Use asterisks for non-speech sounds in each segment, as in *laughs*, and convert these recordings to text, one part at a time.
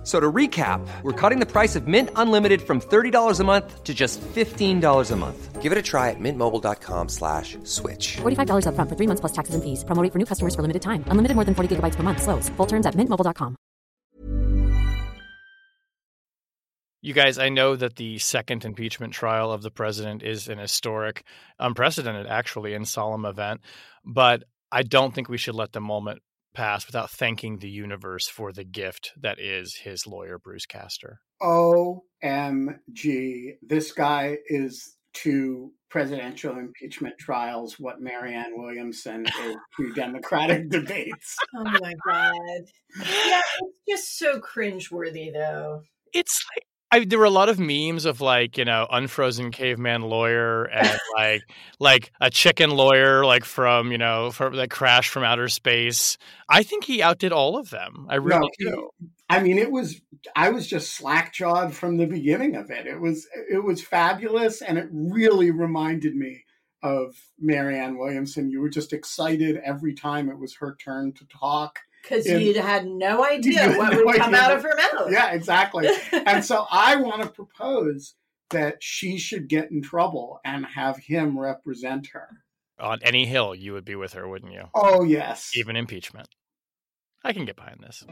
F- So to recap, we're cutting the price of Mint Unlimited from $30 a month to just $15 a month. Give it a try at mintmobile.com slash switch. $45 upfront for three months plus taxes and fees. Promo rate for new customers for limited time. Unlimited more than 40 gigabytes per month. Slows. Full terms at mintmobile.com. You guys, I know that the second impeachment trial of the president is an historic, unprecedented, actually, and solemn event. But I don't think we should let the moment pass without thanking the universe for the gift that is his lawyer, Bruce Castor. OMG. This guy is to presidential impeachment trials what Marianne Williamson is to *laughs* Democratic debates. Oh my god. Yeah, it's just so cringeworthy though. It's like I, there were a lot of memes of like you know unfrozen caveman lawyer and *laughs* like like a chicken lawyer like from you know from like crash from outer space. I think he outdid all of them. I really No, do. I mean, it was. I was just slack jawed from the beginning of it. It was. It was fabulous, and it really reminded me of Marianne Williamson. You were just excited every time it was her turn to talk. Because In- *laughs* you had no idea what no would come idea. out of her mouth. Yeah, exactly. *laughs* and so I want to propose that she should get in trouble and have him represent her. On any hill, you would be with her, wouldn't you? Oh yes. Even impeachment. I can get behind this.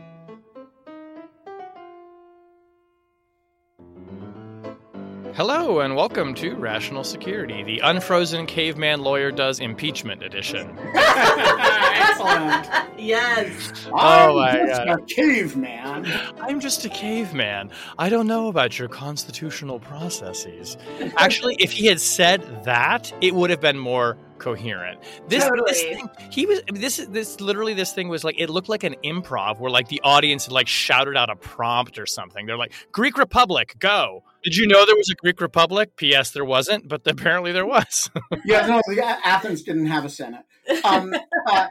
Hello and welcome to Rational Security, the unfrozen caveman lawyer does impeachment edition. Excellent. yes. I'm Oh my just God. a caveman. I'm just a caveman. I don't know about your constitutional processes. Actually, if he had said that, it would have been more coherent. This, this thing, he was this this literally this thing was like it looked like an improv where like the audience had like shouted out a prompt or something. They're like Greek Republic, go. Did you know there was a Greek Republic? P.S. There wasn't, but *laughs* apparently there was. Yeah, no, the, Athens didn't have a senate. Um, uh,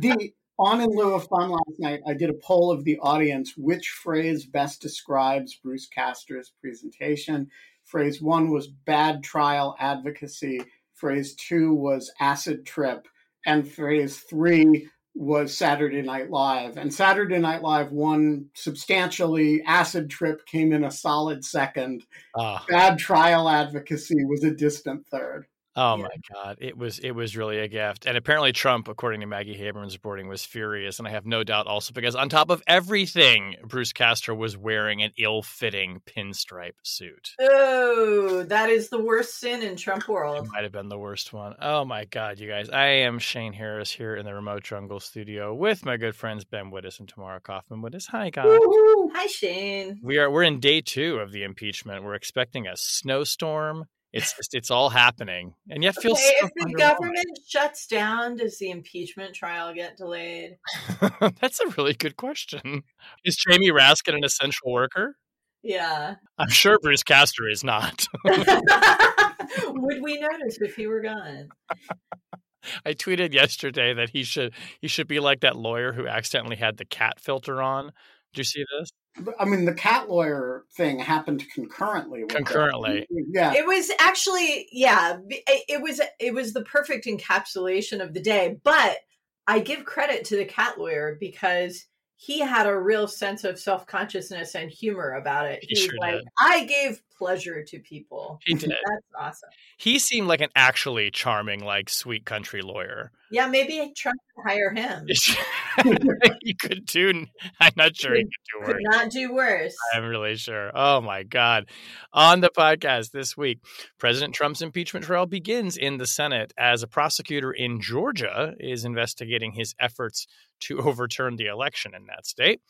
the on in lieu of fun last night, I did a poll of the audience. Which phrase best describes Bruce Castor's presentation? Phrase one was bad trial advocacy. Phrase two was acid trip, and phrase three was Saturday Night Live. And Saturday Night Live won substantially. Acid trip came in a solid second. Ah. Bad trial advocacy was a distant third. Oh Yeah. my god, it was it was really a gift. And apparently Trump, according to Maggie Haberman's reporting, was furious, and I have no doubt also because on top of everything, Bruce Castor was wearing an ill-fitting pinstripe suit. Oh, that is the worst sin in Trump world. It might have been the worst one. Oh my god, you guys. I am Shane Harris here in the remote jungle studio with my good friends Ben Wittes and Tamara Kaufman Wittes. Hi guys. Woohoo! Hi, Shane. We are we're in day two of the impeachment. We're expecting a snowstorm. It's just it's all happening. And yet feels Okay, so if the government shuts down, does the impeachment trial get delayed? *laughs* That's a really good question. Is Jamie Raskin an essential worker? Yeah. I'm sure Bruce Castor is not. *laughs* Would we notice if he were gone? I tweeted yesterday that he should he should be like that lawyer who accidentally had the cat filter on. Do you see this? I mean, the cat lawyer thing happened concurrently. With that. Concurrently. yeah. It was actually, yeah, it it was it was the perfect encapsulation of the day. But I give credit to the cat lawyer because he had a real sense of self consciousness and humor about it. He was sure like, did. I gave pleasure to people. He did. That's awesome. He seemed like an actually charming, like sweet country lawyer. Yeah, maybe Trump could hire him. *laughs* *laughs* *laughs* he could do. I'm not sure he could do Could not do worse. I'm really sure. Oh my God. On the podcast this week, President Trump's impeachment trial begins in the Senate as a prosecutor in Georgia is investigating his efforts to *laughs* overturn the election in that state.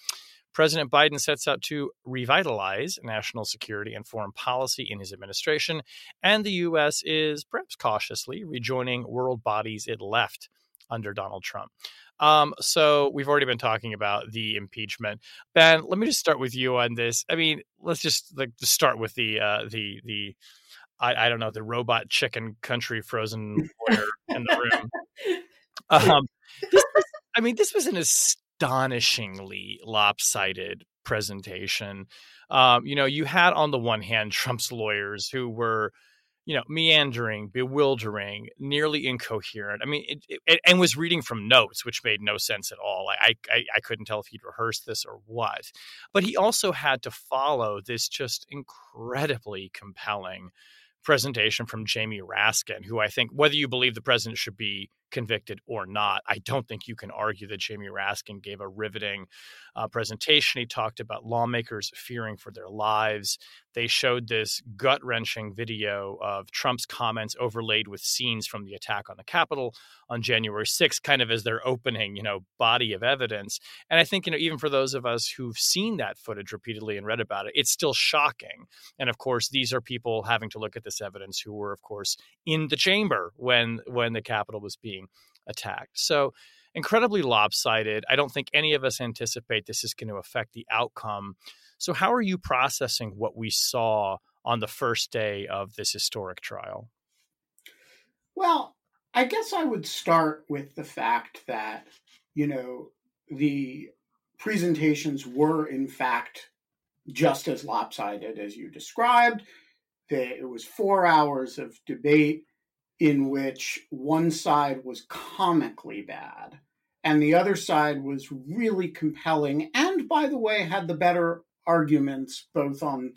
President Biden sets out to revitalize national security and foreign policy in his administration, and the U.S. is perhaps cautiously rejoining world bodies it left under Donald Trump. Um, so we've already been talking about the impeachment. Ben, let me just start with you on this. I mean, let's just like just start with the uh, the the I, I don't know the robot chicken country frozen lawyer in the room. *laughs* Um, this was, I mean, this was an astonishingly lopsided presentation. Um, you know, you had on the one hand Trump's lawyers who were, you know, meandering, bewildering, nearly incoherent. I mean, it, it, and was reading from notes, which made no sense at all. I, I I couldn't tell if he'd rehearsed this or what. But he also had to follow this just incredibly compelling presentation from Jamie Raskin, who I think, whether you believe the president should be convicted or not, I don't think you can argue that Jamie Raskin gave a riveting uh, presentation. He talked about lawmakers fearing for their lives. They showed this gut wrenching video of Trump's comments overlaid with scenes from the attack on the Capitol on January 6th, kind of as their opening, you know, body of evidence. And I think, you know, even for those of us who've seen that footage repeatedly and read about it, it's still shocking. And of course, these are people having to look at this evidence who were, of course, in the chamber when when the Capitol was being attacked. So incredibly lopsided. I don't think any of us anticipate this is going to affect the outcome. So, how are you processing what we saw on the first day of this historic trial? Well, I guess I would start with the fact that, you know, the presentations were, in fact, just as lopsided as you described. It was four hours of debate in which one side was comically bad and the other side was really compelling and by the way had the better arguments both on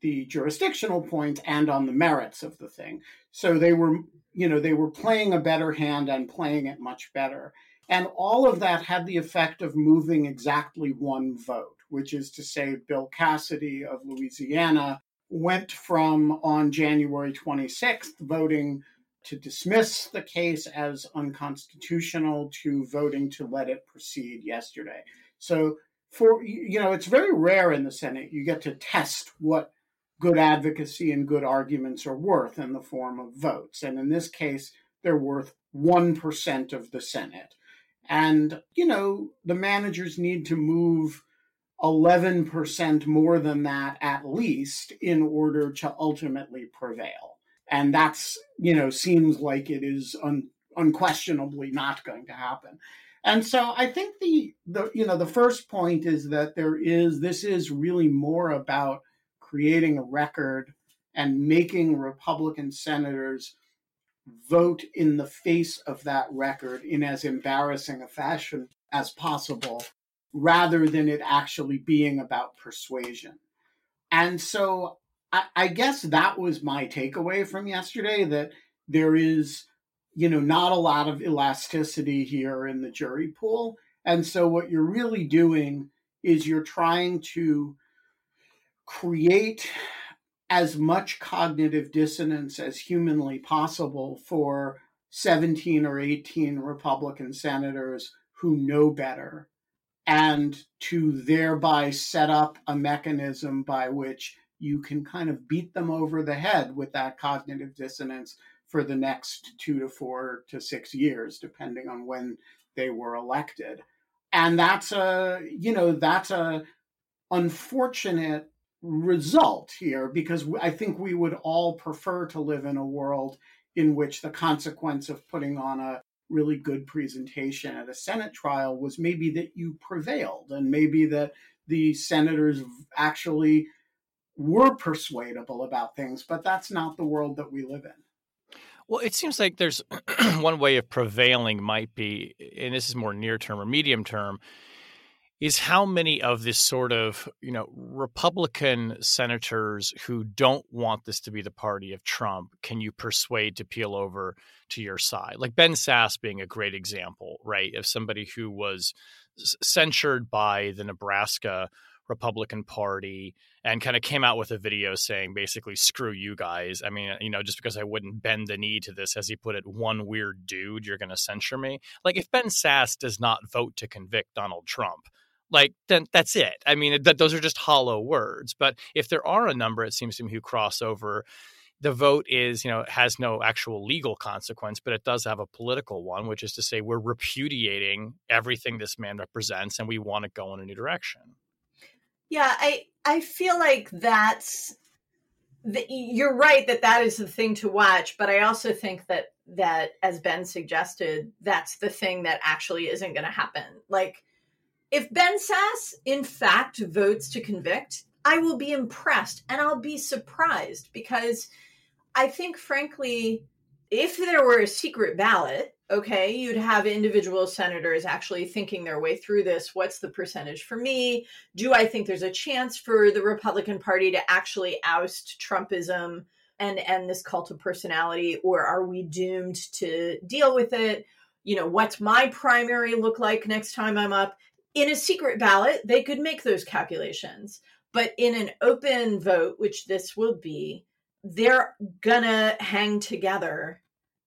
the jurisdictional point and on the merits of the thing. So they were you know they were playing a better hand and playing it much better. And all of that had the effect of moving exactly one vote which is to say bill cassidy of louisiana went from on january 26th voting to dismiss the case as unconstitutional to voting to let it proceed yesterday. So for you know, it's very rare in the Senate you get to test what good advocacy and good arguments are worth in the form of votes. And in this case, they're worth 1% of the Senate. And, you know, the managers need to move 11% more than that at least in order to ultimately prevail and that's you know seems like it is un, unquestionably not going to happen. And so i think the the you know the first point is that there is this is really more about creating a record and making republican senators vote in the face of that record in as embarrassing a fashion as possible rather than it actually being about persuasion. And so I, I guess that was my takeaway from yesterday that there is, you know, not a lot of elasticity here in the jury pool. And so what you're really doing is you're trying to create as much cognitive dissonance as humanly possible for 17 or 18 Republican senators who know better and to thereby set up a mechanism by which you can kind of beat them over the head with that cognitive dissonance for the next two to four to six years, depending on when they were elected. And that's a, you know, that's a unfortunate result here because I think we would all prefer to live in a world in which the consequence of putting on a really good presentation at a Senate trial was maybe that you prevailed and maybe that the senators actually were persuadable about things, but that's not the world that we live in. Well, it seems like there's *clears throat* one way of prevailing might be, and this is more near term or medium term, is how many of this sort of, you know, Republican senators who don't want this to be the party of Trump can you persuade to peel over to your side? Like Ben Sasse being a great example, right? Of somebody who was censured by the Nebraska Republican Party and kind of came out with a video saying basically, screw you guys. I mean, you know, just because I wouldn't bend the knee to this, as he put it, one weird dude, you're going to censure me. Like, if Ben Sasse does not vote to convict Donald Trump, like then that's it. I mean, that those are just hollow words. But if there are a number, it seems to me, who cross over, the vote is, you know, has no actual legal consequence, but it does have a political one, which is to say we're repudiating everything this man represents and we want to go in a new direction. Yeah, I I feel like that's the, you're right that that is the thing to watch, but I also think that that as Ben suggested, that's the thing that actually isn't going to happen. Like If Ben Sasse, in fact, votes to convict, I will be impressed and I'll be surprised because I think, frankly, if there were a secret ballot, okay, you'd have individual senators actually thinking their way through this. What's the percentage for me? Do I think there's a chance for the Republican Party to actually oust Trumpism and end this cult of personality, or are we doomed to deal with it? You know, what's my primary look like next time I'm up? In a secret ballot, they could make those calculations. But in an open vote, which this will be, they're gonna hang together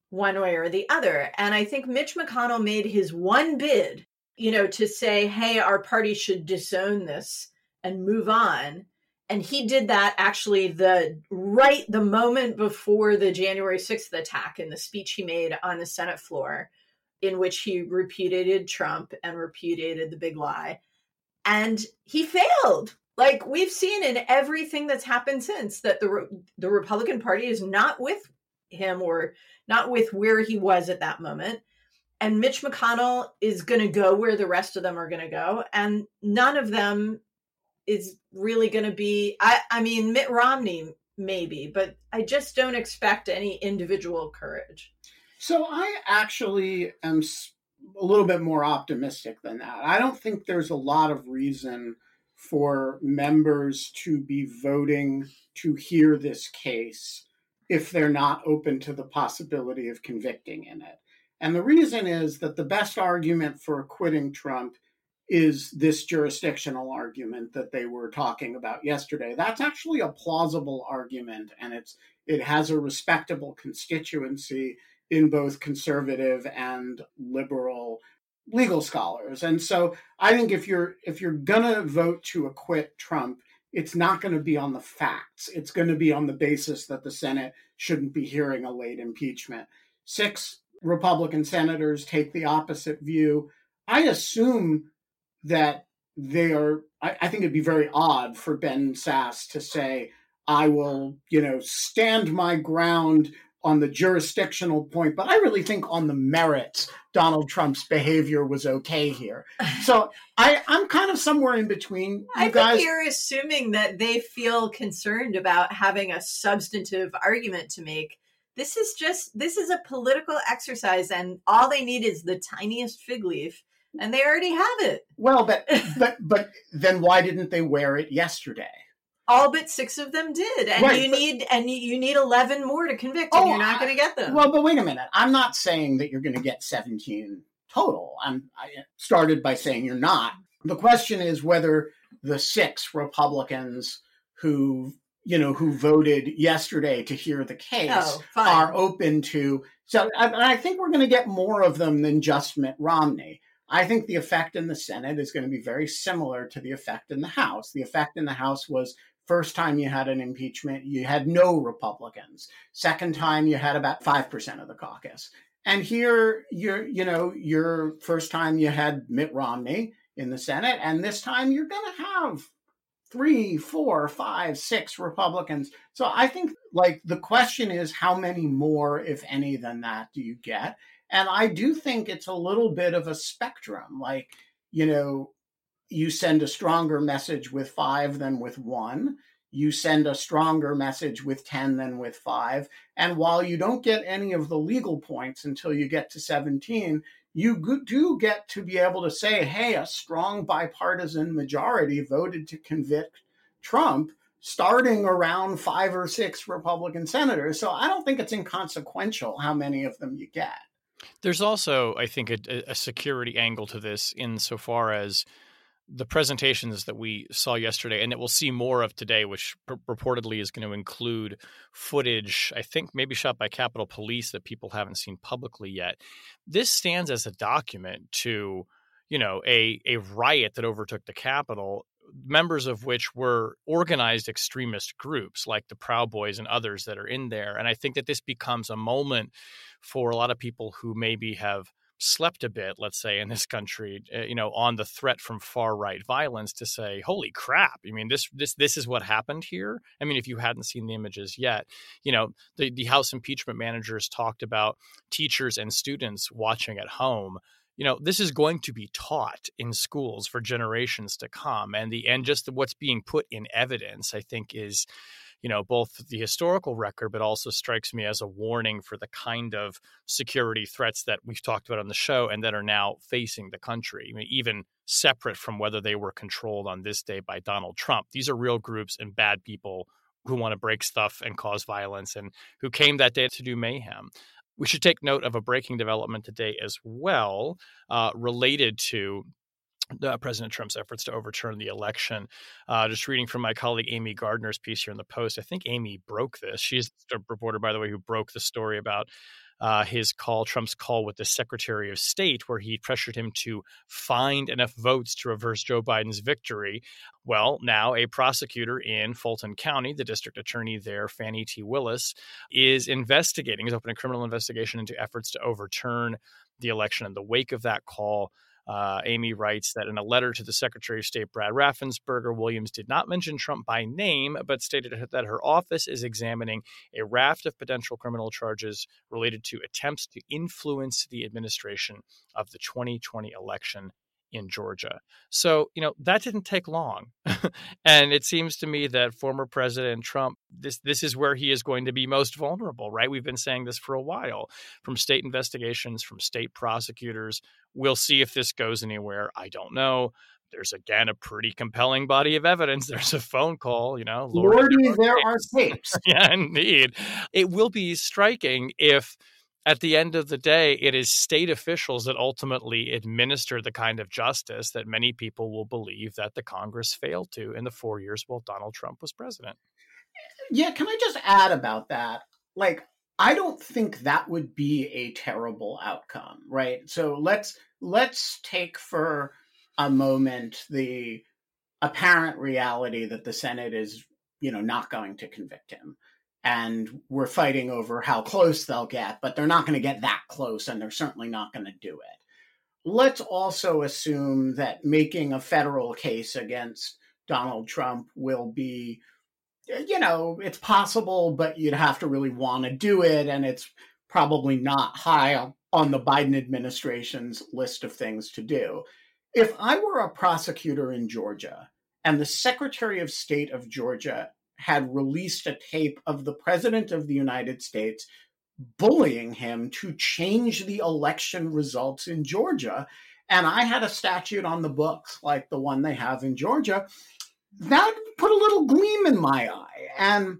one way or the other. And I think Mitch McConnell made his one bid, you know, to say, hey, our party should disown this and move on. And he did that actually the right the moment before the January 6th attack in the speech he made on the Senate floor, in which he repudiated Trump and repudiated the big lie. And he failed. Like we've seen in everything that's happened since that the the Republican Party is not with him or not with where he was at that moment. And Mitch McConnell is going to go where the rest of them are going to go. And none of them is really going to be, I, I mean, Mitt Romney, maybe, but I just don't expect any individual courage. So I actually am a little bit more optimistic than that. I don't think there's a lot of reason for members to be voting to hear this case if they're not open to the possibility of convicting in it. And the reason is that the best argument for acquitting Trump is this jurisdictional argument that they were talking about yesterday. That's actually a plausible argument and it's it has a respectable constituency in both conservative and liberal legal scholars. And so I think if you're if you're going to vote to acquit Trump, it's not going to be on the facts. It's going to be on the basis that the Senate shouldn't be hearing a late impeachment. Six Republican senators take the opposite view. I assume that they are, I, I think it'd be very odd for Ben Sasse to say, I will, you know, stand my ground on the jurisdictional point, but I really think on the merits, Donald Trump's behavior was okay here. *laughs* So I, I'm kind of somewhere in between. I guys. think you're assuming that they feel concerned about having a substantive argument to make. This is just this is a political exercise, and all they need is the tiniest fig leaf, and they already have it. Well, but *laughs* but but then why didn't they wear it yesterday? All but six of them did and right, you but, need and you need 11 more to convict and oh, you're not going to get them. Well but wait a minute. I'm not saying that you're going to get 17 total. I'm i uh, started by saying you're not. The question is whether the six republicans who you know who voted yesterday to hear the case oh, are open to so I, I think we're going to get more of them than just mitt romney. I think the effect in the Senate is going to be very similar to the effect in the House. The effect in the House was First time you had an impeachment, you had no Republicans. Second time, you had about 5% of the caucus. And here, you're, you know, your first time you had Mitt Romney in the Senate, and this time you're going to have three, four, five, six Republicans. So I think, like, the question is how many more, if any, than that do you get? And I do think it's a little bit of a spectrum. Like, you know, you send a stronger message with five than with one. You send a stronger message with 10 than with five. And while you don't get any of the legal points until you get to 17, you do get to be able to say, hey, a strong bipartisan majority voted to convict Trump, starting around five or six Republican senators. So I don't think it's inconsequential how many of them you get. There's also, I think, a, a security angle to this insofar as the presentations that we saw yesterday and that we'll see more of today, which reportedly is going to include footage, I think maybe shot by Capitol Police that people haven't seen publicly yet. This stands as a document to, you know, a, a riot that overtook the Capitol, members of which were organized extremist groups like the Proud Boys and others that are in there. And I think that this becomes a moment for a lot of people who maybe have slept a bit, let's say, in this country, uh, you know, on the threat from far right violence to say, "Holy crap!" I mean, this this this is what happened here. I mean, if you hadn't seen the images yet, you know, the the House impeachment managers talked about teachers and students watching at home you know this is going to be taught in schools for generations to come and the and just what's being put in evidence i think is you know both the historical record but also strikes me as a warning for the kind of security threats that we've talked about on the show and that are now facing the country I mean, even separate from whether they were controlled on this day by Donald Trump. These are real groups and bad people who want to break stuff and cause violence and who came that day to do mayhem. We should take note of a breaking development today as well, uh, related to uh, President Trump's efforts to overturn the election. Uh, just reading from my colleague Amy Gardner's piece here in the Post, I think Amy broke this. She's a reporter, by the way, who broke the story about uh, his call, Trump's call with the Secretary of State, where he pressured him to find enough votes to reverse Joe Biden's victory. Well, now a prosecutor in Fulton County, the district attorney there, Fani T. Willis, is investigating, is opening a criminal investigation into efforts to overturn the election in the wake of that call. Uh, Amy writes that in a letter to the Secretary of State, Brad Raffensperger, Willis did not mention Trump by name, but stated that her office is examining a raft of potential criminal charges related to attempts to influence the administration of the 2020 election in Georgia. So, you know, that didn't take long. *laughs* and it seems to me that former President Trump this this is where he is going to be most vulnerable, right? We've been saying this for a while. From state investigations, from state prosecutors, we'll see if this goes anywhere. I don't know. There's again a pretty compelling body of evidence. *laughs* There's a phone call, you know. Lordy, Lordy there are tapes. *laughs* yeah, indeed. It will be striking if at the end of the day, it is state officials that ultimately administer the kind of justice that many people will believe that the Congress failed to in the four years while Donald Trump was president. Yeah, can I just add about that? Like, I don't think that would be a terrible outcome, right? So let's let's take for a moment the apparent reality that the Senate is, you know, not going to convict him and we're fighting over how close they'll get, but they're not going to get that close, and they're certainly not going to do it. Let's also assume that making a federal case against Donald Trump will be, you know, it's possible, but you'd have to really want to do it, and it's probably not high on the Biden administration's list of things to do. If I were a prosecutor in Georgia and the Secretary of State of Georgia had released a tape of the president of the United States bullying him to change the election results in Georgia. And I had a statute on the books like the one they have in Georgia. That put a little gleam in my eye. And,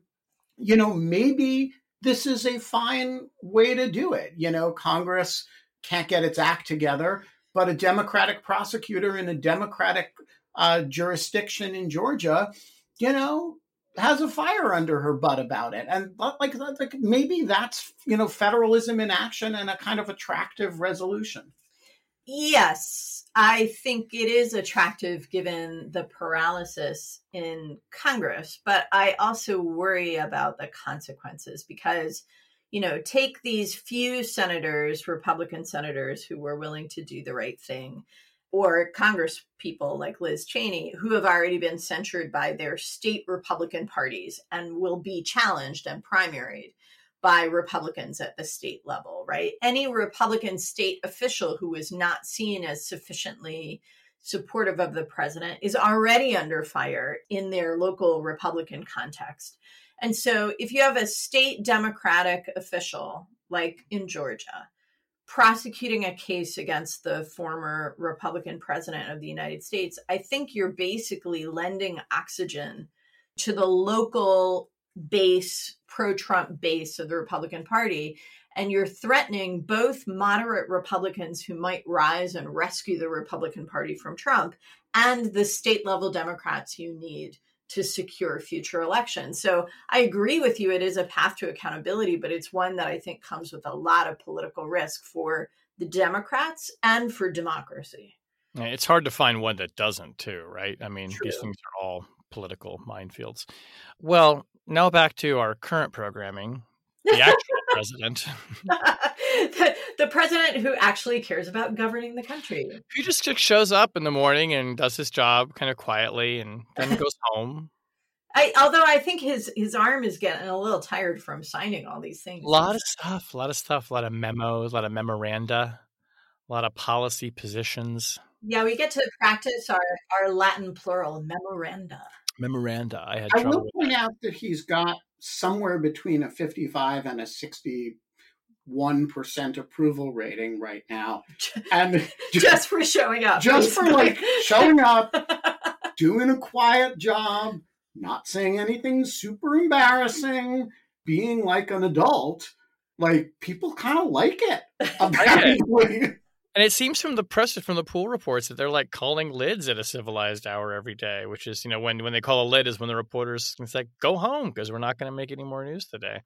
you know, maybe this is a fine way to do it. You know, Congress can't get its act together, but a Democratic prosecutor in a Democratic uh, jurisdiction in Georgia, you know, has a fire under her butt about it. And like, like maybe that's you know federalism in action and a kind of attractive resolution. Yes i think it is attractive given the paralysis in congress but i also worry about the consequences because you know take these few senators republican senators who were willing to do the right thing or Congress people like Liz Cheney, who have already been censured by their state Republican parties and will be challenged and primaried by Republicans at the state level, right? Any Republican state official who is not seen as sufficiently supportive of the president is already under fire in their local Republican context. And so if you have a state Democratic official, like in Georgia, prosecuting a case against the former Republican president of the United States, I think you're basically lending oxygen to the local base, pro Trump base of the Republican Party. And you're threatening both moderate Republicans who might rise and rescue the Republican Party from Trump and the state level Democrats you need to secure future elections. So I agree with you. It is a path to accountability, but it's one that I think comes with a lot of political risk for the Democrats and for democracy. It's hard to find one that doesn't, too, right? I mean, True. these things are all political minefields. Well, now back to our current programming. The actual president. *laughs* the, the, president who actually cares about governing the country. He just shows up in the morning and does his job kind of quietly and then goes *laughs* home. I, although I think his his arm is getting a little tired from signing all these things. A lot of stuff, a lot of stuff, a lot of memos, a lot of memoranda, a lot of policy positions. Yeah, we get to practice our, our Latin plural, memoranda. Memoranda. I had I will with point out that he's got somewhere between a 55 and a 61% approval rating right now. *laughs* And Just for showing up. just for like showing up, *laughs* doing a quiet job, not saying anything super embarrassing, being like an adult, like people kind of *laughs* like it. Apparently. And it seems from the press, from the pool reports, that they're like calling lids at a civilized hour every day, which is, you know, when when they call a lid is when the reporters it's like go home because we're not going to make any more news today.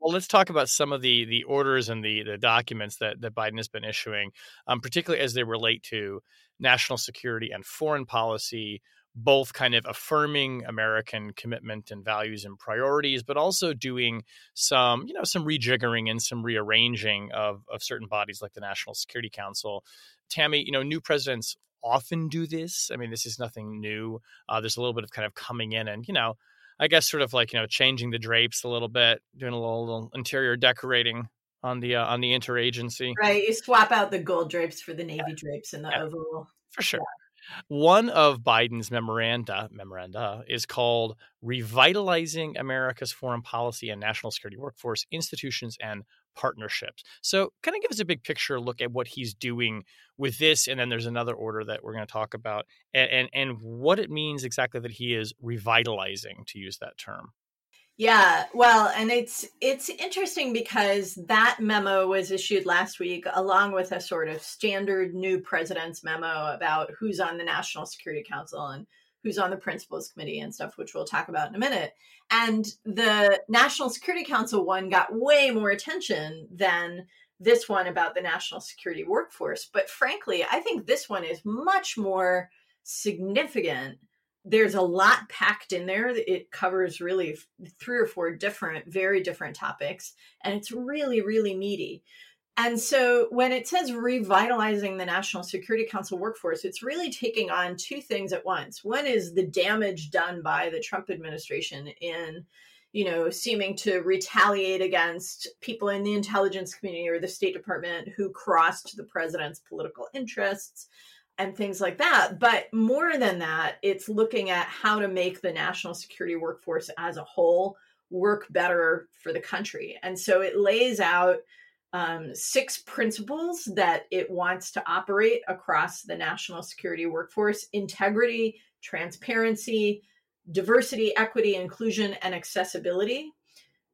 Well, let's talk about some of the the orders and the the documents that that Biden has been issuing, um, particularly as they relate to national security and foreign policy, both kind of affirming American commitment and values and priorities, but also doing some, you know, some rejiggering and some rearranging of of certain bodies like the National Security Council. Tammy, you know, new presidents often do this. I mean, this is nothing new. Uh, there's a little bit of kind of coming in and, you know, I guess sort of like, you know, changing the drapes a little bit, doing a little, little interior decorating on the uh, on the interagency. Right, you swap out the gold drapes for the navy drapes in the Yeah. oval. For sure. One of Biden's memoranda memoranda is called Revitalizing America's Foreign Policy and National Security Workforce Institutions and Partnerships. So, kind of give us a big picture look at what he's doing with this, and then there's another order that we're going to talk about, and, and and what it means exactly that he is revitalizing, to use that term. Yeah, well, and it's it's interesting because that memo was issued last week along with a sort of standard new president's memo about who's on the National Security Council and who's on the Principals Committee and stuff, which we'll talk about in a minute. And the National Security Council one got way more attention than this one about the national security workforce. But frankly, I think this one is much more significant there's a lot packed in there. It covers really three or four different, very different topics, and it's really, really meaty. And so when it says revitalizing the National Security Council workforce, it's really taking on two things at once. One is the damage done by the Trump administration in, you know, seeming to retaliate against people in the intelligence community or the State Department who crossed the president's political interests and things like that. But more than that, it's looking at how to make the national security workforce as a whole work better for the country. And so it lays out um, six principles that it wants to operate across the national security workforce integrity, transparency, diversity, equity, inclusion, and accessibility,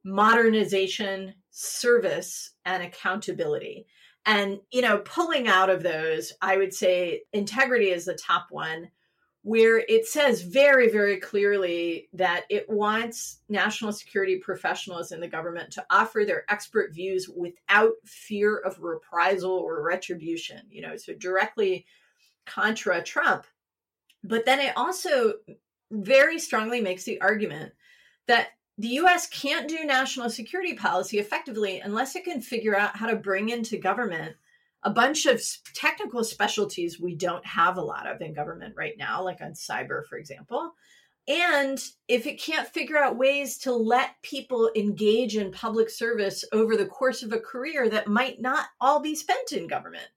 modernization, service, and accountability. And, you know, pulling out of those, I would say integrity is the top one, where it says very, very clearly that it wants national security professionals in the government to offer their expert views without fear of reprisal or retribution, you know, so directly contra Trump. But then it also very strongly makes the argument that the US can't do national security policy effectively unless it can figure out how to bring into government a bunch of technical specialties we don't have a lot of in government right now, like on cyber, for example. And if it can't figure out ways to let people engage in public service over the course of a career that might not all be spent in government.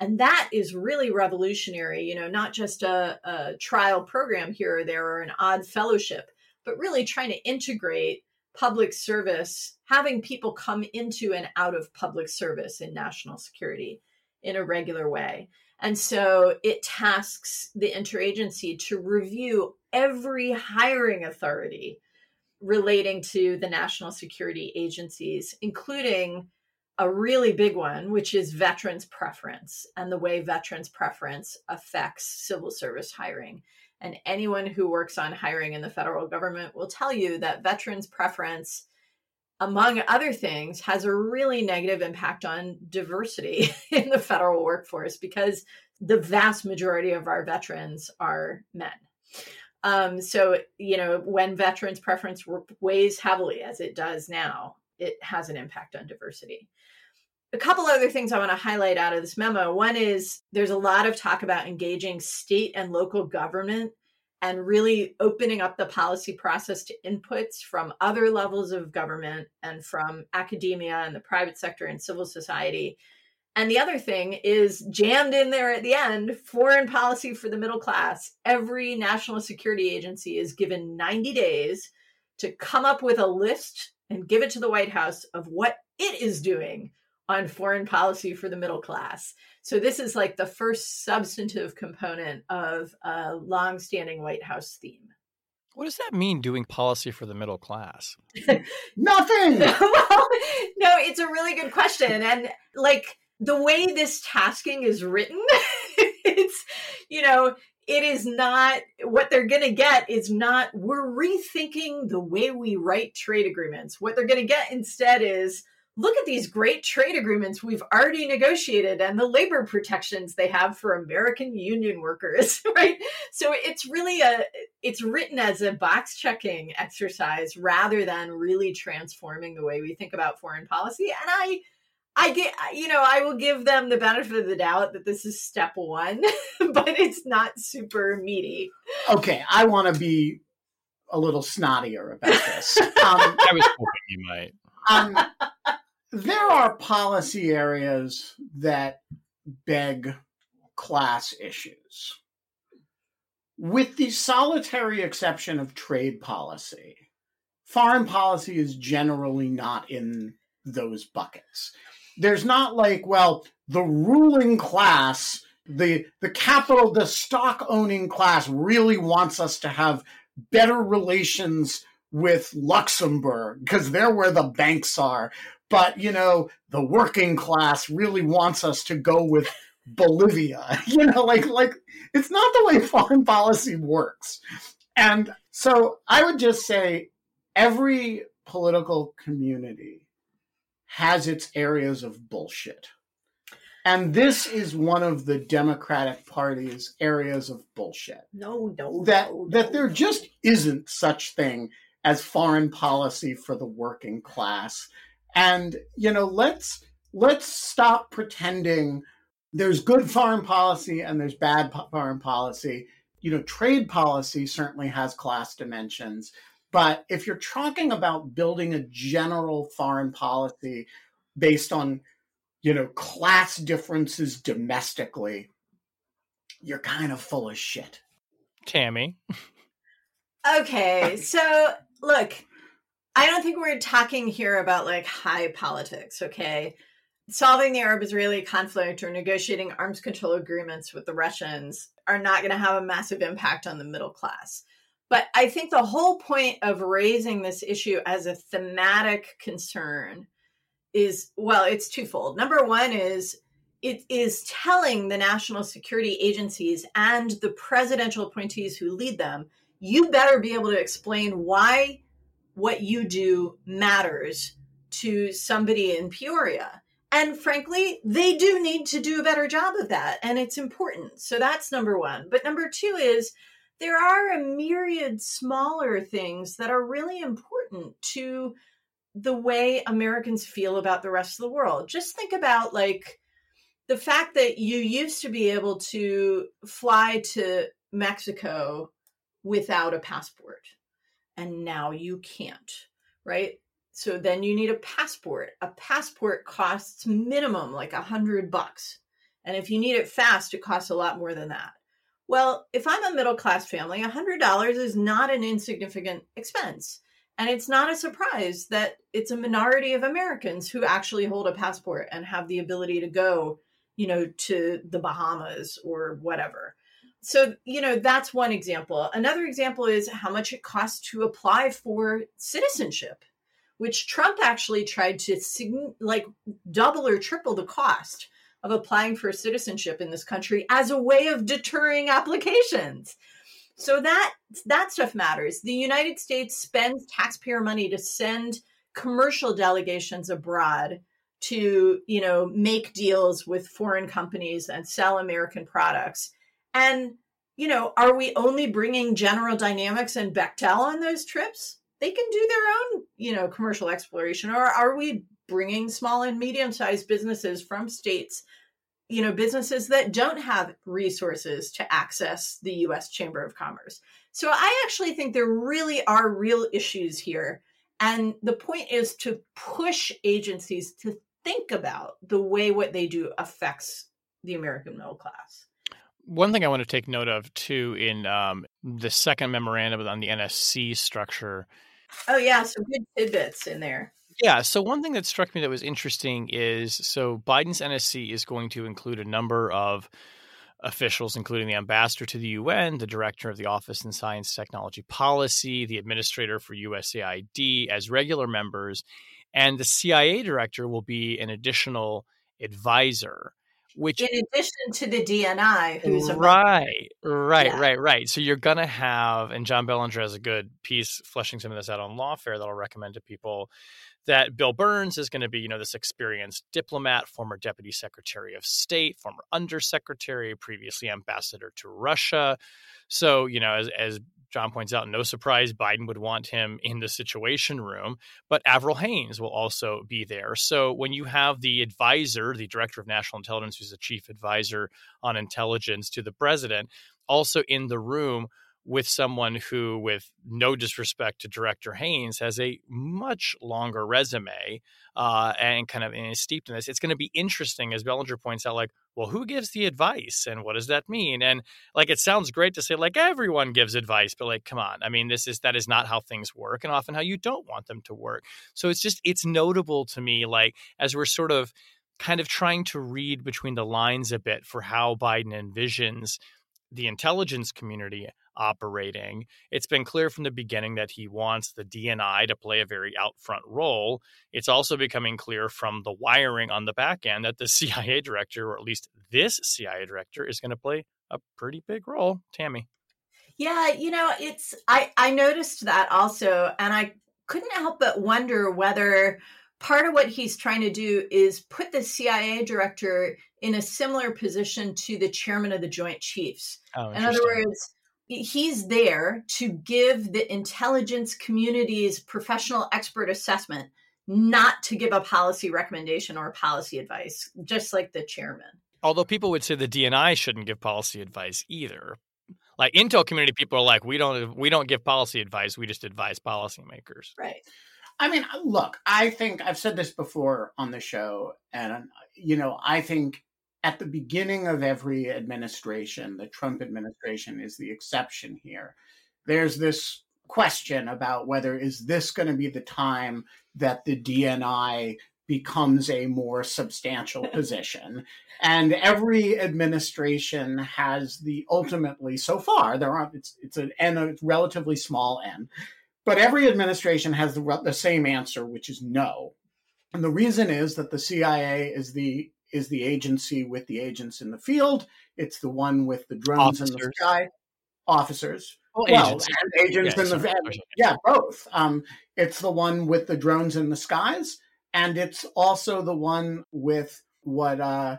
And that is really revolutionary, you know, not just a, a trial program here or there or an odd fellowship but really trying to integrate public service, having people come into and out of public service in national security in a regular way. And so it tasks the interagency to review every hiring authority relating to the national security agencies, including a really big one, which is veterans preference and the way veterans preference affects civil service hiring. And anyone who works on hiring in the federal government will tell you that veterans preference, among other things, has a really negative impact on diversity *laughs* in the federal workforce because the vast majority of our veterans are men. Um, so, you know, when veterans preference weighs heavily, as it does now, it has an impact on diversity a couple other things I want to highlight out of this memo. One is there's a lot of talk about engaging state and local government and really opening up the policy process to inputs from other levels of government and from academia and the private sector and civil society. And the other thing is jammed in there at the end foreign policy for the middle class. Every national security agency is given 90 days to come up with a list and give it to the White House of what it is doing on foreign policy for the middle class. So this is like the first substantive component of a long-standing White House theme. What does that mean, doing policy for the middle class? *laughs* Nothing. *laughs* well, no, it's a really good question. And like the way this tasking is written, *laughs* it's, you know, it is not what they're going to get is not, we're rethinking the way we write trade agreements. What they're going to get instead is, look at these great trade agreements we've already negotiated and the labor protections they have for American union workers, *laughs* right? So it's really a it's written as a box checking exercise rather than really transforming the way we think about foreign policy. And I I get you know, I will give them the benefit of the doubt that this is step 1, *laughs* but it's not super meaty. Okay, I want to be a little snottier about this. *laughs* Um, I was hoping you might. Um, there are policy areas that beg class issues. With the solitary exception of trade policy, foreign policy is generally not in those buckets. There's not like, well, the ruling class, the the capital, the stock owning class really wants us to have better relations with Luxembourg because they're where the banks are but you know the working class really wants us to go with Bolivia. *laughs* You know, like like it's not the way foreign policy works. And so I would just say every political community has its areas of bullshit. And this is one of the Democratic Party's areas of bullshit. No, no, that no, that no. there just isn't such thing as foreign policy for the working class and you know let's let's stop pretending there's good foreign policy and there's bad foreign policy you know trade policy certainly has class dimensions but if you're talking about building a general foreign policy based on you know class differences domestically you're kind of full of shit Tammy. Okay, so look, I don't think we're talking here about like high politics, okay? Solving the Arab Israeli conflict or negotiating arms control agreements with the Russians are not going to have a massive impact on the middle class. But I think the whole point of raising this issue as a thematic concern is well, it's twofold. Number one is it is telling the national security agencies and the presidential appointees who lead them, you better be able to explain why what you do matters to somebody in Peoria. And frankly, they do need to do a better job of that. And it's important. So that's number one. But number two is there are a myriad smaller things that are really important to the way Americans feel about the rest of the world. Just think about like the fact that you used to be able to fly to Mexico without a passport and now you can't, right? So then you need a passport. A passport costs minimum like a hundred bucks. And if you need it fast, it costs a lot more than that. Well, if I'm a middle class family, a hundred dollars is not an insignificant expense. And it's not a surprise that it's a minority of Americans who actually hold a passport and have the ability to go, you know, to the Bahamas or whatever so you know that's one example. Another example is how much it costs to apply for citizenship which trump actually tried to like double or triple the cost of applying for citizenship in this country as a way of deterring applications. So that that stuff matters. The united states spends taxpayer money to send commercial delegations abroad to you know make deals with foreign companies and sell american products and, you know, are we only bringing General Dynamics and Bechtel on those trips? They can do their own, you know, commercial exploration. Or are we bringing small and medium sized businesses from states, you know, businesses that don't have resources to access the US Chamber of Commerce? So I actually think there really are real issues here. And the point is to push agencies to think about the way what they do affects the American middle class. One thing I want to take note of too in um, the second memorandum on the NSC structure. Oh yeah, some good tidbits in there. Yeah. So one thing that struck me that was interesting is so Biden's NSC is going to include a number of officials, including the ambassador to the UN, the director of the Office in Science Technology Policy, the administrator for USAID, as regular members, and the CIA director will be an additional advisor. Which, in addition to the DNI, who's right, right, yeah. right, right. So you're gonna have, and John Bellinger has a good piece fleshing some of this out on Lawfare that I'll recommend to people that Bill Burns is going to be, you know, this experienced diplomat, former deputy secretary of state, former undersecretary, previously ambassador to Russia. So, you know, as, as John points out, no surprise Biden would want him in the Situation Room, but Avril Haines will also be there. So when you have the advisor, the director of national intelligence, who's the chief advisor on intelligence to the president, also in the room with someone who, with no disrespect to Director Haines, has a much longer resume uh, and kind of is steeped in this. It's going to be interesting, as Bellinger points out, like, well, who gives the advice and what does that mean? And like, it sounds great to say, like, everyone gives advice, but like, come on. I mean, this is that is not how things work and often how you don't want them to work. So it's just, it's notable to me, like, as we're sort of kind of trying to read between the lines a bit for how Biden envisions the intelligence community operating. It's been clear from the beginning that he wants the DNI to play a very out front role. It's also becoming clear from the wiring on the back end that the *laughs* CIA director, or at least this CIA director, is going to play a pretty big role. Tammy. Yeah, you know, it's I I noticed that also and I couldn't help but wonder whether part of what he's trying to do is put the CIA director in a similar position to the chairman of the Joint Chiefs. Oh, in other words, he's there to give the intelligence community's professional expert assessment, not to give a policy recommendation or policy advice, just like the chairman. Although people would say the DNI shouldn't give policy advice either. Like Intel community people are like, we don't we don't give policy advice, we just advise policymakers. Right. I mean, look, I think I've said this before on the show, and you know, I think at the beginning of every administration, the Trump administration is the exception here. There's this question about whether is this going to be the time that the DNI becomes a more substantial *laughs* position. And every administration has the ultimately so far there are it's it's an n a relatively small n, but every administration has the, the same answer, which is no. And the reason is that the CIA is the is the agency with the agents in the field. It's the one with the drones Officers. in the sky. Officers. Well, well agents, agents yeah, in the yeah, both. Um, it's the one with the drones in the skies, and it's also the one with what uh,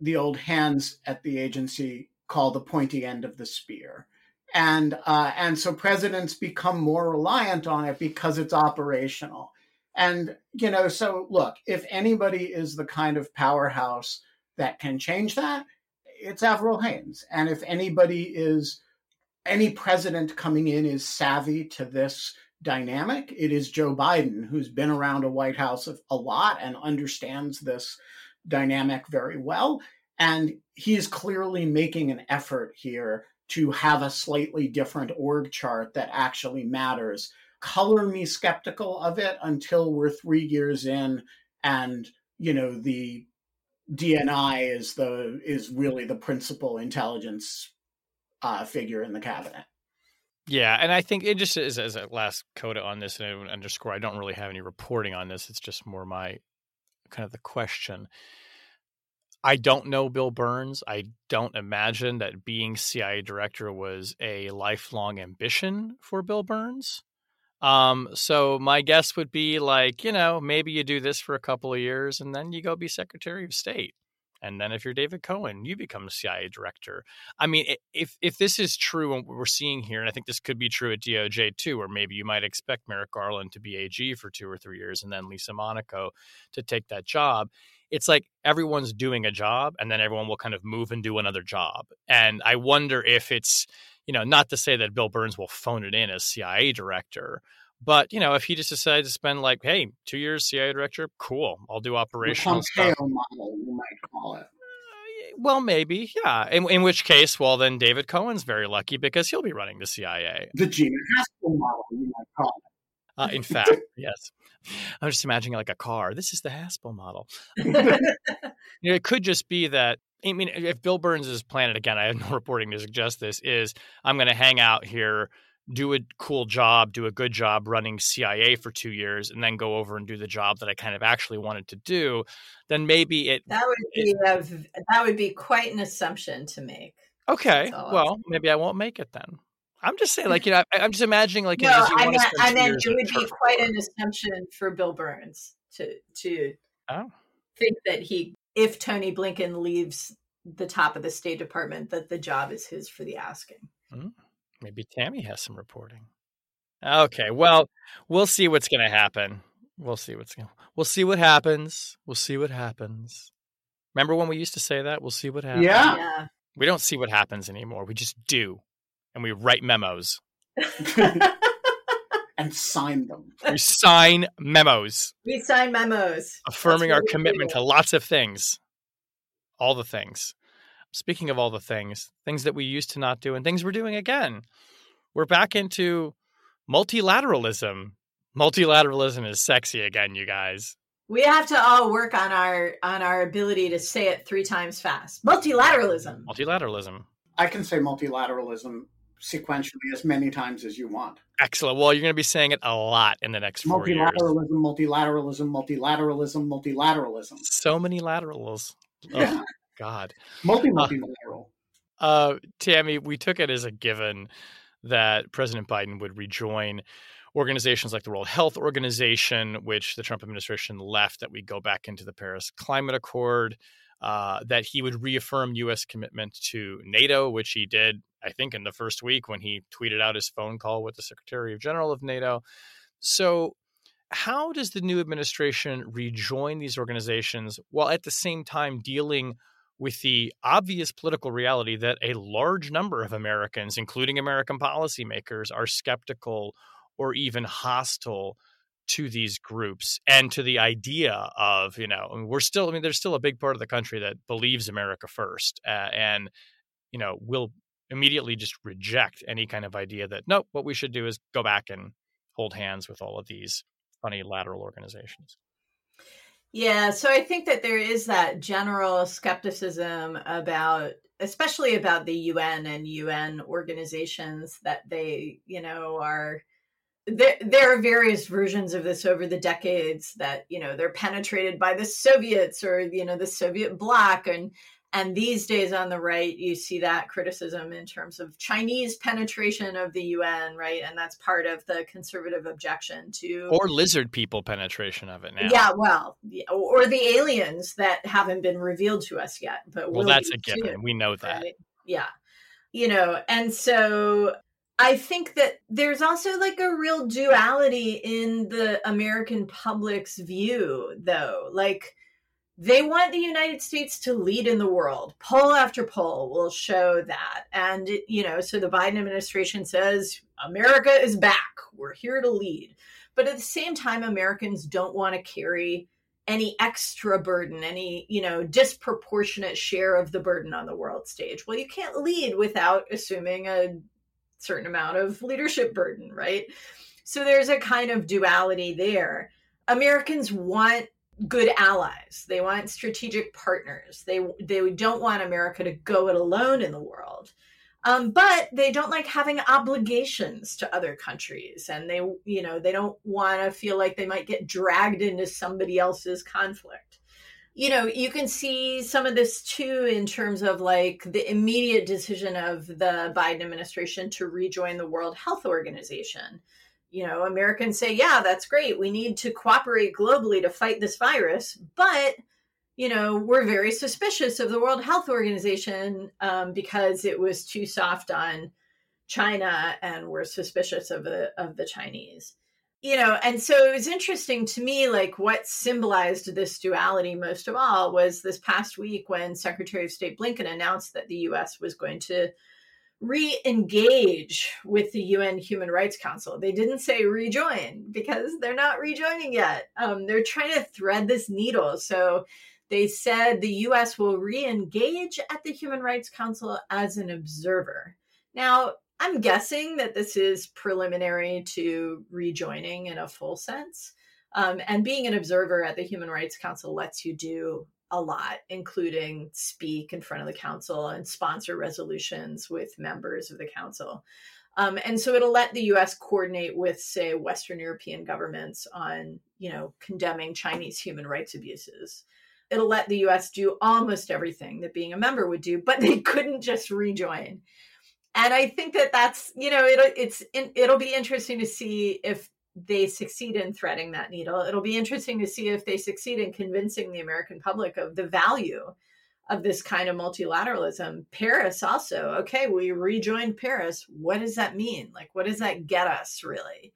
the old hands at the agency call the pointy end of the spear. And uh, and so presidents become more reliant on it because it's operational. And, you know, so look, if anybody is the kind of powerhouse that can change that, it's Avril Haines. And if anybody is, any president coming in is savvy to this dynamic, it is Joe Biden, who's been around a White House a lot and understands this dynamic very well. And he's clearly making an effort here to have a slightly different org chart that actually matters color me skeptical of it until we're three years in and you know the DNI is the is really the principal intelligence uh, figure in the cabinet. Yeah, and I think it just is as a last coda on this, and I underscore, I don't really have any reporting on this. It's just more my kind of the question. I don't know Bill Burns. I don't imagine that being CIA director was a lifelong ambition for Bill Burns. Um, so my guess would be like, you know, maybe you do this for a couple of years and then you go be Secretary of State. And then if you're David Cohen, you become CIA director. I mean, if if this is true and what we're seeing here, and I think this could be true at DOJ too, or maybe you might expect Merrick Garland to be AG for two or three years and then Lisa Monaco to take that job. It's like everyone's doing a job and then everyone will kind of move and do another job. And I wonder if it's you know, not to say that Bill Burns will phone it in as CIA director, But you know, if he just decided to spend like, hey, two years CIA director, cool, I'll do The operational Pompeo stuff. model, you might call it. Uh, well, maybe, yeah. In, in which case, well, then David Cohen's very lucky because he'll be running the CIA. The Gina Haspel model, you might call it. Uh, in *laughs* fact, yes. I'm just imagining like a car. This is the Haspel model. *laughs* You know, it could just be that. I mean, if Bill Burns is planning again, I have no *laughs* reporting to suggest this. Is I'm going to hang out here, do a cool job, do a good job running CIA for two years, and then go over and do the job that I kind of actually wanted to do. Then maybe it. That would be a, that would be quite an assumption to make. Okay, That's all I'm well, maybe I won't make it then. I'm just saying, mm. like you know, I, I'm just imagining, like, no, I want to meant, spend I two meant years it would be quite War. an assumption for Bill Burns to to Oh. think that he, if Tony Blinken leaves the top of the State Department, that the job is his for the asking. Mm. Maybe Tammy has some reporting. Okay, well, we'll see what's going to happen. We'll see what's going. We'll see what happens. We'll see what happens. Remember when we used to say that? We'll see what happens. Yeah. Yeah. We don't see what happens anymore. We just do, and we write memos. *laughs* and sign them. We sign memos we sign memos affirming our commitment do. to lots of things. All the things. Speaking of all the things, things that we used to not do and things we're doing again. We're back into multilateralism. Multilateralism is sexy again, you guys. We have to all work on our on our ability to say it three times fast. Multilateralism. Multilateralism. I can say multilateralism sequentially as many times as you want. Excellent. Well, you're going to be saying it a lot in the next four years. Multilateralism, multilateralism, multilateralism, multilateralism. So many laterals. Oh, Yeah. God. Multi multilateral. Uh, Tammy, we took it as a given that President Biden would rejoin organizations like the World Health Organization, which the Trump administration left, that we go back into the Paris Climate Accord, uh, that he would reaffirm U.S. commitment to NATO, which he did, I think, in the first week when he tweeted out his phone call with the Secretary of General of NATO. So, how does the new administration rejoin these organizations while at the same time dealing with the obvious political reality that a large number of Americans, including American policymakers, are skeptical or even hostile to these groups and to the idea of, you know, I mean, we're still, I mean, there's still a big part of the country that believes America first uh, and, you know, will immediately just reject any kind of idea that, nope, what we should do is go back and hold hands with all of these funny lateral organizations. Yeah, so I think that there is that general skepticism about, especially about the UN and UN organizations, that they, you know, are. There, there are various versions of this over the decades that you know they're penetrated by the Soviets or you know the Soviet bloc and and these days on the right you see that criticism in terms of Chinese penetration of the UN right and that's part of the conservative objection to Or lizard people penetration of it now. yeah, well, or the aliens that haven't been revealed to us yet, but Well, that's a given. soon, We know that. right? Yeah, you know, and so I think that there's also like a real duality in the American public's view, though. Like they want the United States to lead in the world. Poll after poll will show that. And, you know, so the Biden administration says America is back. We're here to lead. But at the same time, Americans don't want to carry any extra burden, any, you know, disproportionate share of the burden on the world stage. Well, you can't lead without assuming a certain amount of leadership burden, right? So there's a kind of duality there. Americans want good allies. They want strategic partners. They they don't want America to go it alone in the world. Um, but they don't like having obligations to other countries, and they you know they don't want to feel like they might get dragged into somebody else's conflict. You know, you can see some of this too in terms of like the immediate decision of the Biden administration to rejoin the World Health Organization you know, Americans say, yeah, that's great. We need to cooperate globally to fight this virus. But, you know, we're very suspicious of the World Health Organization um, because it was too soft on China and we're suspicious of the, of the Chinese. You know, and so it was interesting to me, like what symbolized this duality most of all was this past week when Secretary of State Blinken announced that the US was going to re engage with the UN Human Rights Council. They didn't say rejoin because they're not rejoining yet. Um, they're trying to thread this needle. So they said the US will re engage at the Human Rights Council as an observer. Now, I'm guessing that this is preliminary to rejoining in a full sense. Um, and being an observer at the Human Rights Council lets you do a lot, including speak in front of the council and sponsor resolutions with members of the council. Um, and so it'll let the U.S. coordinate with, say, Western European governments on, you know, condemning Chinese human rights abuses. It'll let the U.S. do almost everything that being a member would do, but *laughs* they couldn't just rejoin. And I think that that's, you know, it, it's it'll be interesting to see if they succeed in threading that needle. It'll be interesting to see if they succeed in convincing the American public of the value of this kind of multilateralism. Paris also, okay, we rejoined Paris. What does that mean? Like, what does that get us really?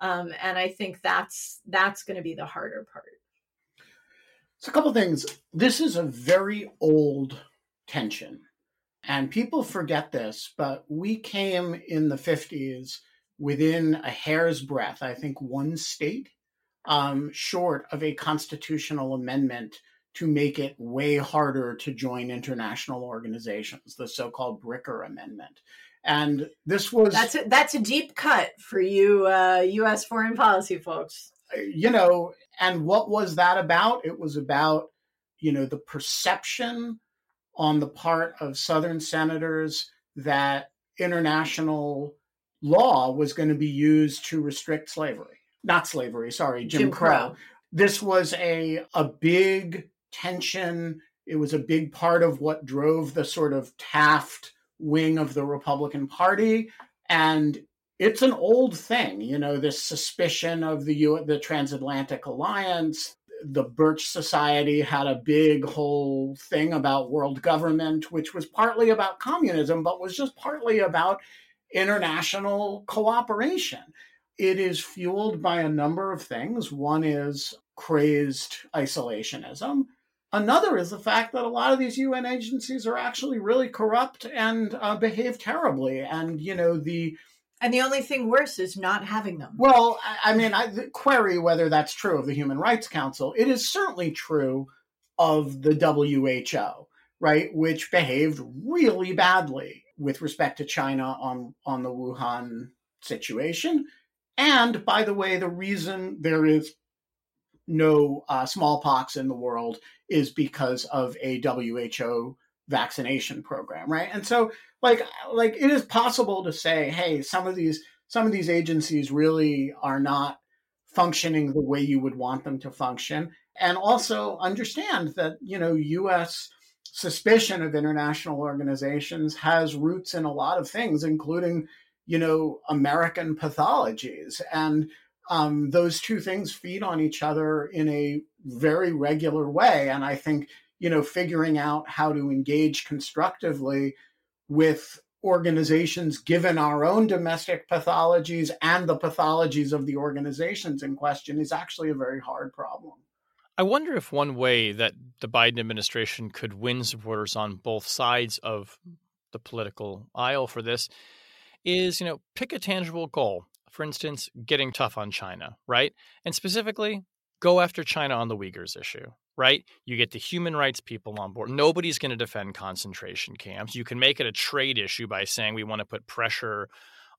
Um, and I think that's that's going to be the harder part. So, a couple things. This is a very old tension, and people forget this. But we came in the fifties within a hair's breadth, I think one state, um, short of a constitutional amendment to make it way harder to join international organizations, the so-called Bricker Amendment. And this was that's a, that's a deep cut for you uh, U.S. foreign policy folks. Uh, you know, and what was that about? It was about you know the perception on the part of Southern senators that international law was going to be used to restrict slavery. Not slavery, sorry, Jim, Jim Crow. Crow. This was a a big tension. It was a big part of what drove the sort of Taft wing of the Republican Party and it's an old thing, you know, this suspicion of the U- the transatlantic alliance, the Birch Society had a big whole thing about world government, which was partly about communism, but was just partly about international cooperation. It is fueled by a number of things. One is crazed isolationism. Another is the fact that a lot of these UN agencies are actually really corrupt and uh, behave terribly. And, you know, the and the only thing worse is not having them. Well, I, I mean, I query whether that's true of the Human Rights Council. It is certainly true of the WHO, right, which behaved really badly with respect to China on, on the Wuhan situation. And by the way, the reason there is no uh, smallpox in the world is because of a WHO vaccination program, right? And so, like, like it is possible to say, hey, some of these some of these agencies really are not functioning the way you would want them to function, and also understand that you know U.S suspicion of international organizations has roots in a lot of things, including, you know, American pathologies. And um, those two things feed on each other in a very regular way. And I think, you know, figuring out how to engage constructively with organizations given our own domestic pathologies and the pathologies of the organizations in question is actually a very hard problem. I wonder if one way that the Biden administration could win supporters on both sides of the political aisle for this is, you know, pick a tangible goal. For instance, getting tough on China, right? And specifically, go after China on the Uyghurs issue, right? You get the human rights people on board. Nobody's going to defend concentration camps. You can make it a trade issue by saying we want to put pressure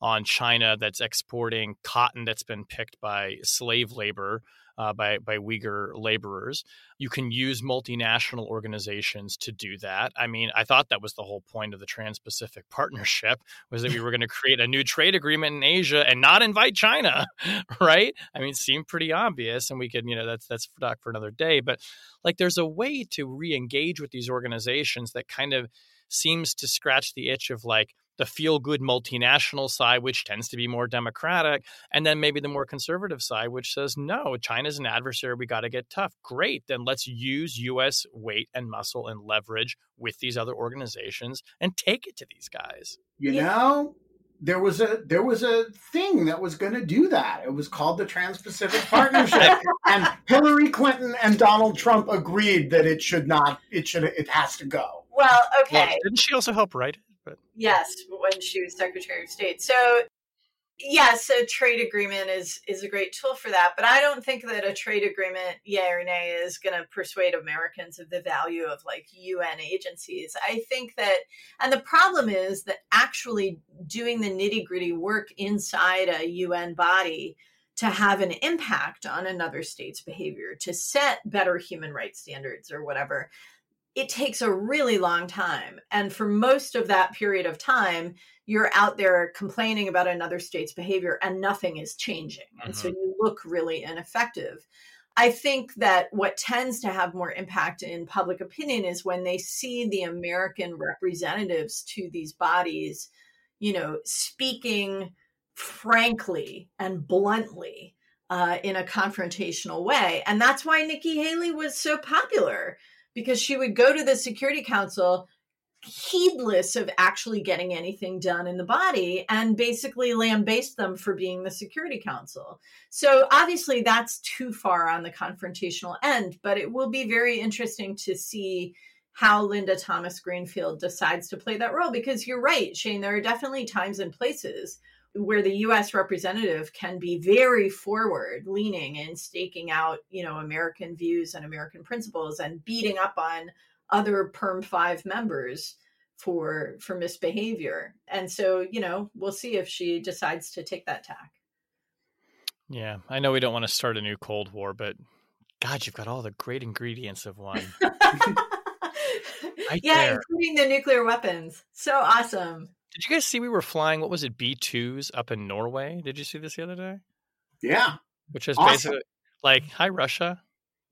on China that's exporting cotton that's been picked by slave labor uh, by by Uyghur laborers. You can use multinational organizations to do that. I mean, I thought that was the whole point of the Trans-Pacific *laughs* Partnership was that we were going to create a new trade agreement in Asia and not invite China, *laughs* right? I mean, it seemed pretty obvious, and we could, you know, that's that's talk for another day. But like, there's a way to re-engage with these organizations that kind of seems to scratch the itch of like the feel good multinational side, which tends to be more democratic, and then maybe the more conservative side, which says, no, China's an adversary. We got to get tough. Great. Then let's use U.S. weight and muscle and leverage with these other organizations and take it to these guys. You know, there was a there was a thing that was going to do that. It was called the Trans-Pacific Partnership, *laughs* and Hillary Clinton and Donald Trump agreed that it should not. It should. It has to go. Well, okay. Well, didn't she also help write it? But yes, when she was Secretary of State. So yes, a trade agreement is is a great tool for that. But I don't think that a trade agreement, yay or nay, is going to persuade Americans of the value of like UN agencies. I think that, and the problem is that actually doing the nitty gritty work inside a UN body to have an impact on another state's behavior, to set better human rights standards or whatever, it takes a really long time. And for most of that period of time, you're out there complaining about another state's behavior and nothing is changing. And mm-hmm. so you look really ineffective. I think that what tends to have more impact in public opinion is when they see the American representatives to these bodies, you know, speaking frankly and bluntly uh, in a confrontational way. And that's why Nikki Haley was so popular because she would go to the Security Council heedless of actually getting anything done in the body and basically lambaste them for being the Security Council. So obviously that's too far on the confrontational end, but it will be very interesting to see how Linda Thomas Greenfield decides to play that role because you're right, Shane, there are definitely times and places where the US representative can be very forward leaning in staking out, you know, American views and American principles and beating up on other perm 5 members for for misbehavior. And so, you know, we'll see if she decides to take that tack. Yeah, I know we don't want to start a new Cold War, but God, you've got all the great ingredients of one. *laughs* right yeah, there. including the nuclear weapons. So awesome. Did you guys see we were flying? What was it? B twos up in Norway. Did you see this the other day? Yeah. Which is awesome. basically like, "Hi, Russia."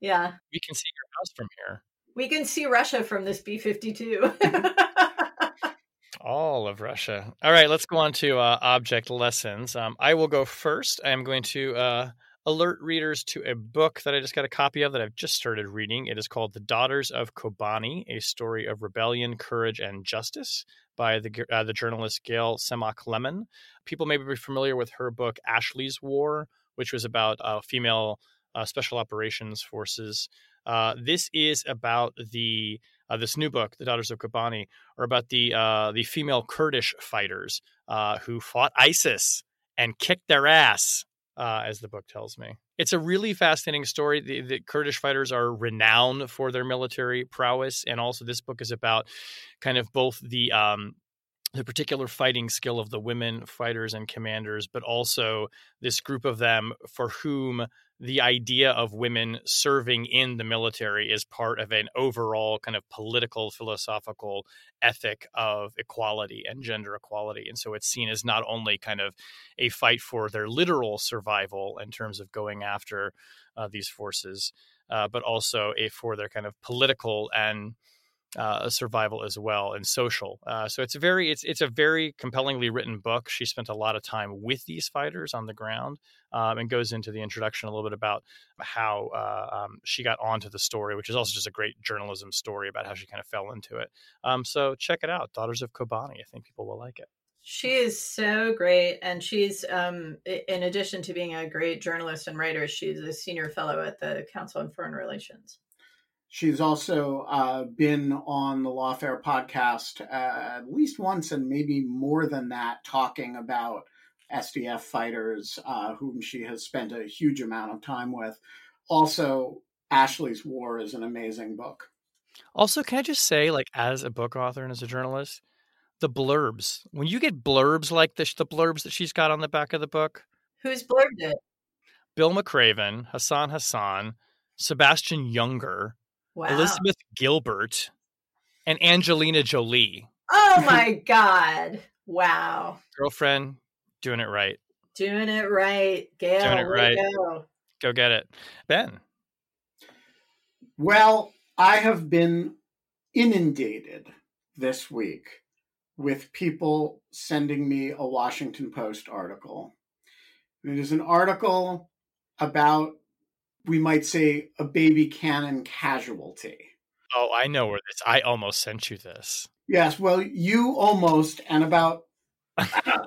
Yeah. We can see your house from here. We can see Russia from this B fifty two. *laughs* All of Russia. All right, let's go on to uh, object lessons. Um, I will go first. I am going to uh, alert readers to a book that I just got a copy of that I've just started reading. It is called The Daughters of Kobani, a story of rebellion, courage, and justice by the uh, the journalist Gail Tsemach Lemmon. People may be familiar with her book Ashley's War, which was about uh, female uh, special operations forces. Uh, this is about the uh, this new book, The Daughters of Kobani, are about the uh, the female Kurdish fighters who fought ISIS and kicked their ass, as the book tells me. It's a really fascinating story. The, the, Kurdish fighters are renowned for their military prowess, and also this book is about kind of both the um, the particular fighting skill of the women fighters and commanders, but also this group of them for whom the idea of women serving in the military is part of an overall kind of political, philosophical ethic of equality and gender equality. And so it's seen as not only kind of a fight for their literal survival in terms of going after uh, these forces, uh, but also a for their kind of political and uh, survival as well and social. Uh, so it's a very it's it's a very compellingly written book. She spent a lot of time with these fighters on the ground um, and goes into the introduction a little bit about how uh, um, she got onto the story, which is also just a great journalism story about how she kind of fell into it. Um, so check it out, Daughters of Kobani. I think people will like it. She is so great, and she's um, in addition to being a great journalist and writer, she's a senior fellow at the Council on Foreign Relations. She's also uh, been on the Lawfare podcast uh, at least once and maybe more than that, talking about SDF fighters uh, whom she has spent a huge amount of time with. Also, Ashley's War is an amazing book. Also, can I just say, like, as a book author and as a journalist, the blurbs, when you get blurbs like this, the blurbs that she's got on the back of the book. Who's blurbed it? Bill McRaven, Hassan Hassan, Sebastian Junger, wow. Elizabeth Gilbert, and Angelina Jolie. Oh *laughs* my God. Wow. Girlfriend, doing it right. Doing it right. Gail, doing it right. Go. go get it. Ben. Well, I have been inundated this week with people sending me a Washington Post article. It is an article about we might say, a baby cannon casualty. Oh, I know where this. I almost sent you this. Yes, well, you almost, and about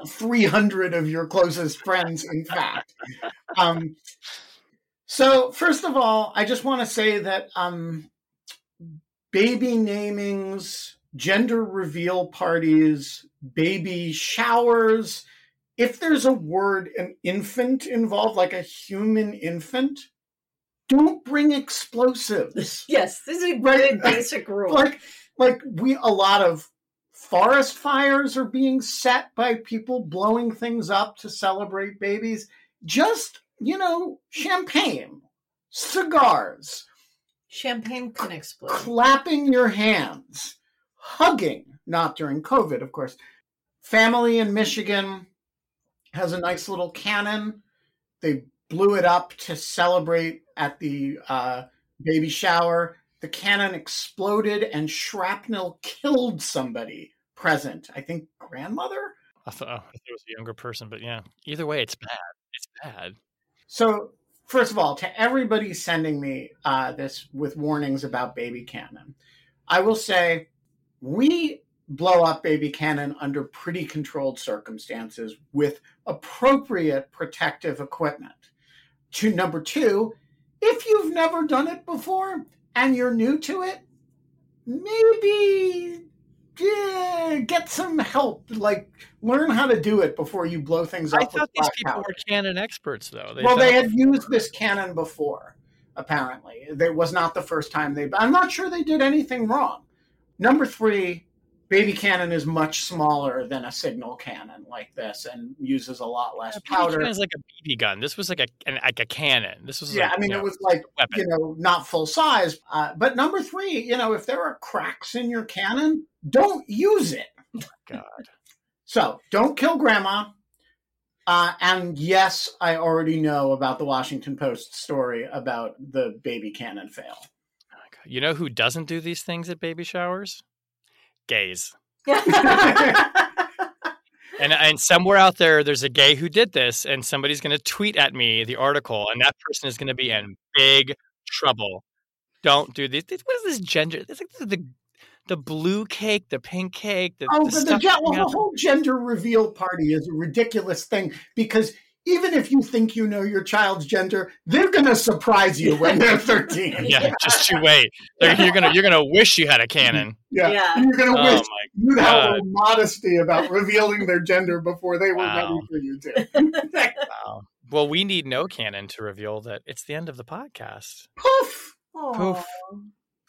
300 of your closest friends, in fact. Um, so, first of all, I just want to say that um, baby namings gender reveal parties, baby showers. If there's a word, an infant involved, like a human infant, don't bring explosives. *laughs* Yes, this is a Right. basic rule. like like we a lot of forest fires are being set by people blowing things up to celebrate babies just you know champagne cigars Champagne can explode. clapping your hands hugging not during covid of course family in michigan has a nice little cannon they blew it up to celebrate at the uh, baby shower the cannon exploded and shrapnel killed somebody present i think grandmother I thought, oh, I thought it was a younger person, but yeah. Either way, it's bad. It's bad. so first of all to everybody sending me uh, this with warnings about baby cannon i will say we blow up baby cannon under pretty controlled circumstances with appropriate protective equipment to number two if you've never done it before and you're new to it maybe yeah, get some help like learn how to do it before you blow things up I thought these people powder. were cannon experts, though. well, they had used this cannon before, apparently. It was not the first time they. I'm not sure they did anything wrong. Number three, baby cannon is much smaller than a signal cannon like this and uses a lot less Yeah, powder. is like a BB gun. This was like a an, like a cannon. This was Yeah, like, I mean, it know, was like, you know, not full size. Uh, but number three, you know, if there are cracks in your cannon, don't use it. God. *laughs* So don't kill grandma. Uh, and yes, I already know about the Washington Post story about the baby cannon fail. Oh. You know who doesn't do these things at baby showers? Gays. *laughs* And and somewhere out there, there's a gay who did this, and somebody's going to tweet at me the article, and that person is going to be in big trouble. Don't do these. What is this gender? It's like the the blue cake, the pink cake, the, Oh, the the, well, the whole gender reveal party is a ridiculous thing because even if you think you know your child's gender, they're going to surprise you when they're *laughs* 13. Yeah, just you wait. They're- You're gonna you're gonna wish you had a cannon. Yeah. Yeah. You're going to Oh wish you'd have a modesty about revealing their gender before they were Wow. ready for you to. *laughs* Wow. Well, we need no cannon to reveal that it's the end of the podcast. Poof. Poof.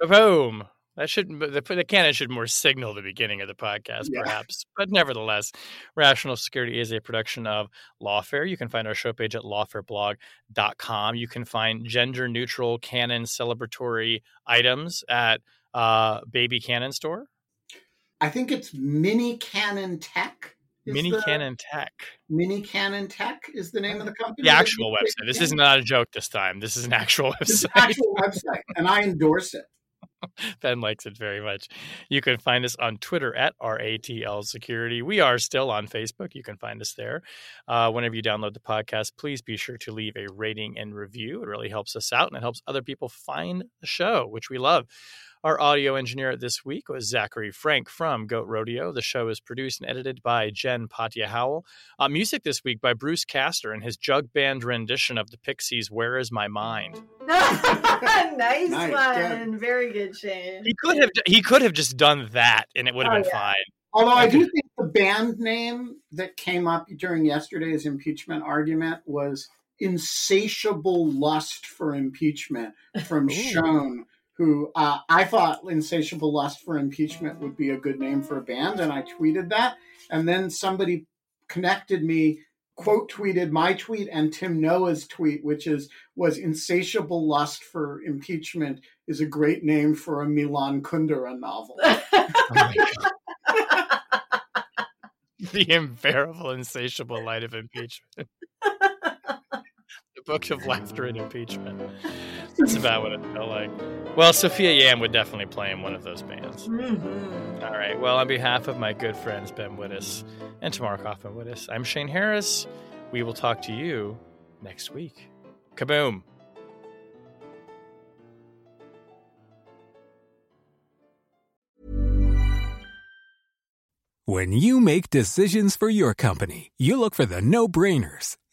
Boom. That should the, the cannon should more signal the beginning of the podcast, Yeah. perhaps. But nevertheless, Rational Security is a production of Lawfare. You can find our show page at lawfareblog.com. You can find gender neutral cannon celebratory items at uh, Baby Cannon Store, I think it's Mini Cannon Tech. Mini the- Cannon Tech. Mini Cannon Tech is the name of the company. The actual website. This is not a joke this time. This is an *laughs* actual It's an website. actual website, and I endorse it. Ben likes it very much. You can find us on Twitter at RATL Security. We are still on Facebook. You can find us there. Uh, whenever you download the podcast, please be sure to leave a rating and review. It really helps us out and it helps other people find the show, which we love. Our audio engineer this week was Zachary Frank from Goat Rodeo. The show is produced and edited by Jen Patja Howell. Uh, music this week by Bruce Castor and his jug band rendition of the Pixies' Where Is My Mind? *laughs* nice, Nice, one. Very good, Shane. He could have he could have just done that and it would have Oh, been yeah. fine. Although I do think the band name that came up during yesterday's impeachment argument was Insatiable Lust for Impeachment from Ooh. Schoen, who uh, I thought Insatiable Lust for Impeachment would be a good name for a band, and I tweeted that. And then somebody connected me, quote tweeted my tweet and Tim Noah's tweet, which is was Insatiable Lust for Impeachment is a great name for a Milan Kundera novel. *laughs* Oh my God. *laughs* the unbearable, insatiable light of impeachment. The book of laughter and impeachment. That's about what it felt like. Well, Sophia Yam would definitely play in one of those bands. Mhm. All right. Well, on behalf of my good friends Ben Wittes and Tamara Kaufman Wittes, I'm Shane Harris. We will talk to you next week. Kaboom. When you make decisions for your company, you look for the no brainers.